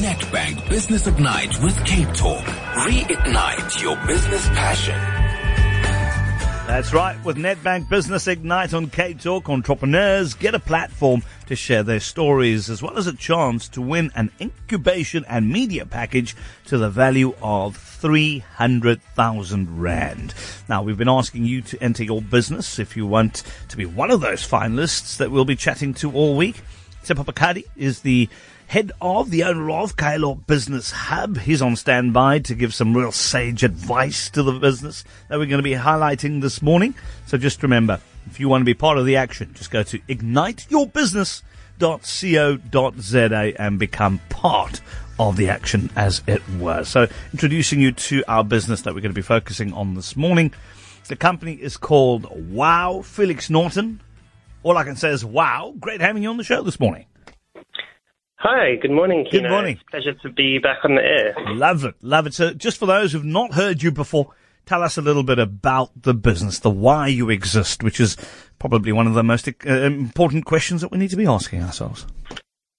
Nedbank Business Ignite with Cape Talk. Reignite your business passion. That's right. With Nedbank Business Ignite on Cape Talk, entrepreneurs get a platform to share their stories as well as a chance to win an incubation and media package to the value of 300,000 Rand. Now, we've been asking you to enter your business if you want to be one of those finalists that we'll be chatting to all week. Tshepo Phakathi is the head of, the owner of Kaelo Business Hub. He's on standby to give some real sage advice to the business that we're going to be highlighting this morning. So just remember, if you want to be part of the action, just go to igniteyourbusiness.co.za and become part of the action as it were. So introducing you to our business that we're going to be focusing on this morning. The company is called Wow Felix Norton. All I can say is wow. Great having you on the show this morning. Hi, good morning. Good morning. Pleasure to be back on the air. Love it. Love it. So just for those who've not heard you before, tell us a little bit about the business, the why you exist, which is probably one of the most uh, important questions that we need to be asking ourselves.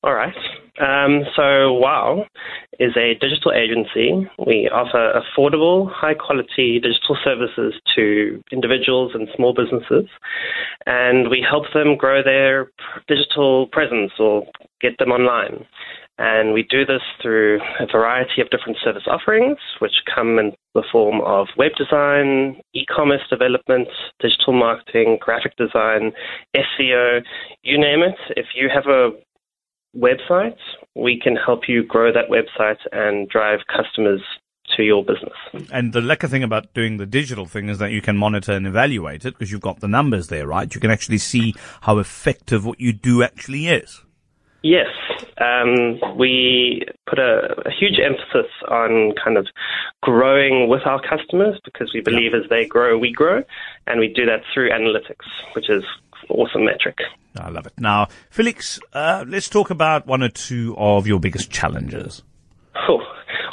All right. Um, so, WOW is a digital agency. We offer affordable, high quality digital services to individuals and small businesses, and we help them grow their digital presence or get them online. And we do this through a variety of different service offerings, which come in the form of web design, e commerce development, digital marketing, graphic design, SEO, you name it. If you have a website, we can help you grow that website and drive customers to your business. And the lekker thing about doing the digital thing is that you can monitor and evaluate it because you've got the numbers there, right? You can actually see how effective what you do actually is. Yes, um, we put a, a, huge emphasis on kind of growing with our customers because we believe as they grow, we grow, and we do that through analytics, which is awesome metric. I love it. Now, Felix, uh, let's talk about one or two of your biggest challenges. Oh,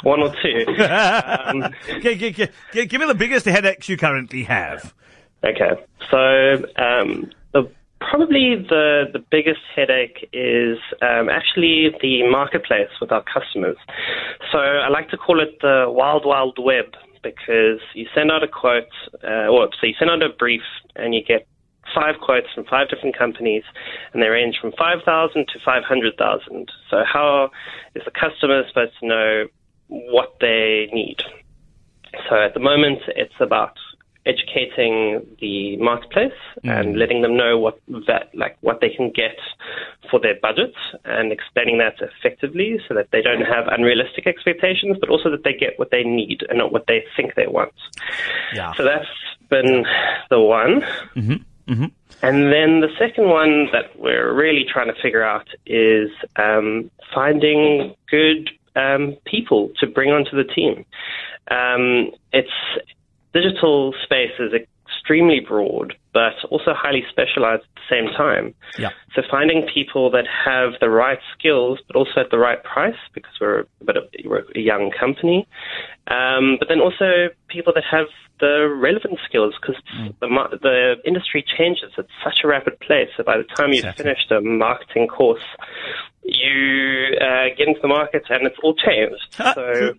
one or two. um, give, give, give, give, me the biggest headaches you currently have. Okay, so um, the probably the the biggest headache is um, actually the marketplace with our customers. So I like to call it the wild wild web because you send out a quote, uh, or so you send out a brief and you get five quotes from five different companies, and they range from 5,000 to 500,000. So, how is the customer supposed to know what they need? So, at the moment, it's about educating the marketplace mm. and letting them know what that like what they can get for their budget and explaining that effectively so that they don't have unrealistic expectations but also that they get what they need and not what they think they want. Yeah. So that's been the one. Mm-hmm. Mm-hmm. And then the second one that we're really trying to figure out is um, finding good um, people to bring onto the team. Um, it's digital space is extremely broad, but also highly specialized at the same time. Yeah. So finding people that have the right skills, but also at the right price, because we're a bit of we're a young company, um, but then also people that have the relevant skills, because mm. the the industry changes at such a rapid pace. So by the time you've exactly. finished a marketing course, you uh, get into the market and it's all changed. so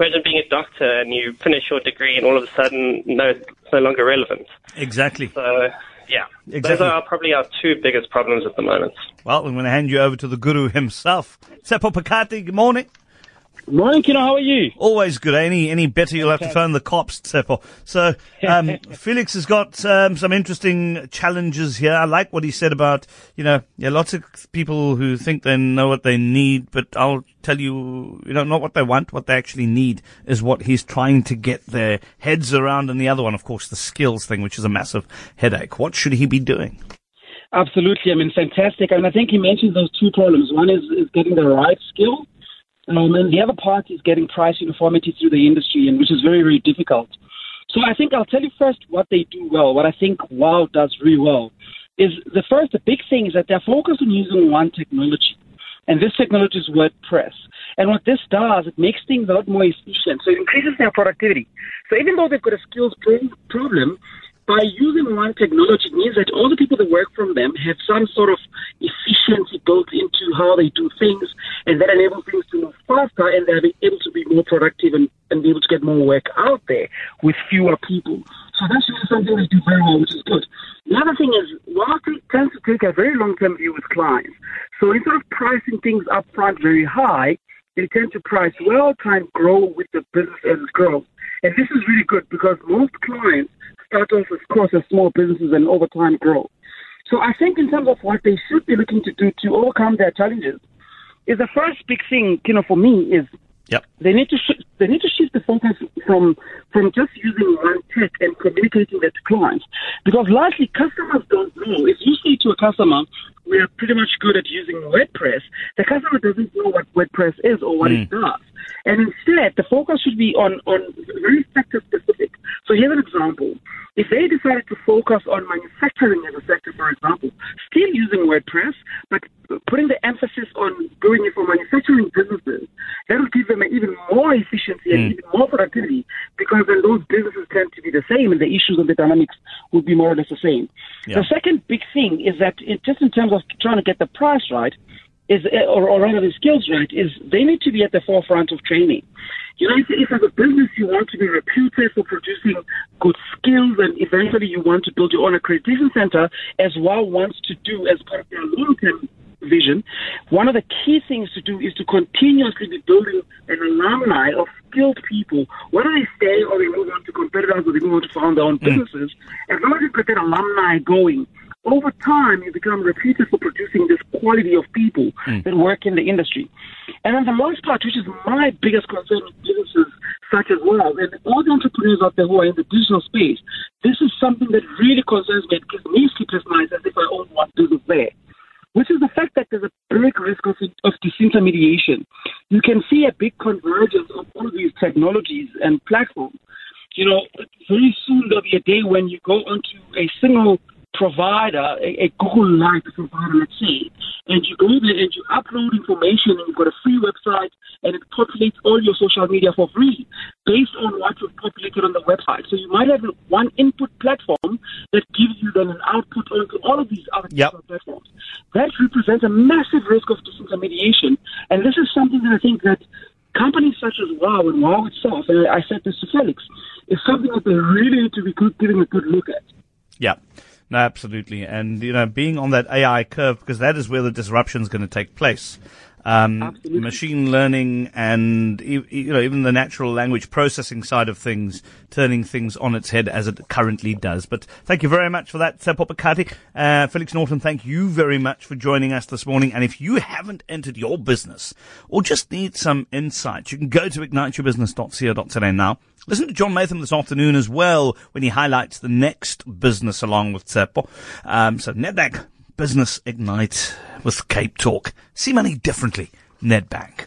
imagine being a doctor and you finish your degree and all of a sudden, no, it's no longer relevant. Exactly. So, yeah, exactly. those are probably our two biggest problems at the moment. Well, I'm going to hand you over to the guru himself. Tshepo Phakathi, good morning. Morning, Kieno. How are you? Always good. Any any better, you'll have to phone the cops, Tshepo. So, um, Felix has got um, some interesting challenges here. I like what he said about, you know, yeah, lots of people who think they know what they need, but I'll tell you, you know, not what they want, what they actually need is what he's trying to get their heads around. And the other one, of course, the skills thing, which is a massive headache. What should he be doing? Absolutely. I mean, fantastic. And I think he mentioned those two problems. One is, is getting the right skill um, and the other part is getting price uniformity through the industry, and which is very, very difficult. So I think I'll tell you first what they do well. What I think WOW does really well is the first, the big thing is that they're focused on using one technology. And this technology is WordPress. And what this does, it makes things a lot more efficient. So it increases their productivity. So even though they've got a skills problem, by using one technology it means that all the people that work from them have some sort of efficiency built into how they do things, and that enables things to faster, and they're able to be more productive and, and be able to get more work out there with fewer people. So that's really something they do very well, which is good. The other thing is, Wildcard tends to take a very long-term view with clients. So instead of pricing things up front very high, they tend to price well, try and grow with the business as it grows. And this is really good because most clients start off, of course, as small businesses and over time grow. So I think in terms of what they should be looking to do to overcome their challenges, is the first big thing, you know, for me is Yep. they need to sh- they need to shift the focus from from just using one tech and communicating that to clients because largely customers don't know. If you say to a customer, "We are pretty much good at using WordPress," the customer doesn't know what WordPress is or what it hmm. does, and instead the focus should be on on very sector specific. So here's an example. If they decided to focus on manufacturing as a sector, for example, still using WordPress, but putting the emphasis on doing it for manufacturing businesses, that will give them even more efficiency and hmm. even more productivity because then those businesses tend to be the same and the issues and the dynamics will be more or less the same. Yeah. The second big thing is that it, just in terms of trying to get the price right, is or, or rather the skills right, is they need to be at the forefront of training. You know, if, if as a business you want to be reputed for producing good skills and eventually you want to build your own accreditation center, as WOW wants to do as part of their long-term vision, one of the key things to do is to continuously be building an alumni of skilled people, whether they stay or they move on to competitors or they move on to found their own mm. businesses, as long as you get that alumni going, over time you become reputed for producing this quality of people hmm. that work in the industry. And then the last part, which is my biggest concern with businesses such as well, and all the entrepreneurs out there who are in the digital space, this is something that really concerns me. It gives me sleepless nights as if I own one business there which is the fact that there's a big risk of, of disintermediation. You can see a big convergence of all these technologies and platforms. You know, very soon there'll be a day when you go onto a single provider, a, a Google like provider, let's say, and you go there and you upload information and you've got a free website and it populates all your social media for free based on what you've populated on the website. So you might have one input platform that gives you then an output onto all of these other Yep. platforms. That represents a massive risk of disintermediation. And this is something that I think that companies such as WOW and WOW itself, and I said this to Felix, is something that they really need to be good, giving a good look at. Yeah. No, absolutely. And, you know, being on that AI curve, because that is where the disruption is going to take place. Um, machine learning and, you know, even the natural language processing side of things, turning things on its head as it currently does. But thank you very much for that, Tshepo Phakathi. Uh, Felix Norton, thank you very much for joining us this morning. And if you haven't entered your business or just need some insight, you can go to igniteyourbusiness.co.za now. Listen to John Maytham this afternoon as well when he highlights the next business along with Tshepo. Um, so Nedbank Business Ignite with Cape Talk. See money differently. Nedbank.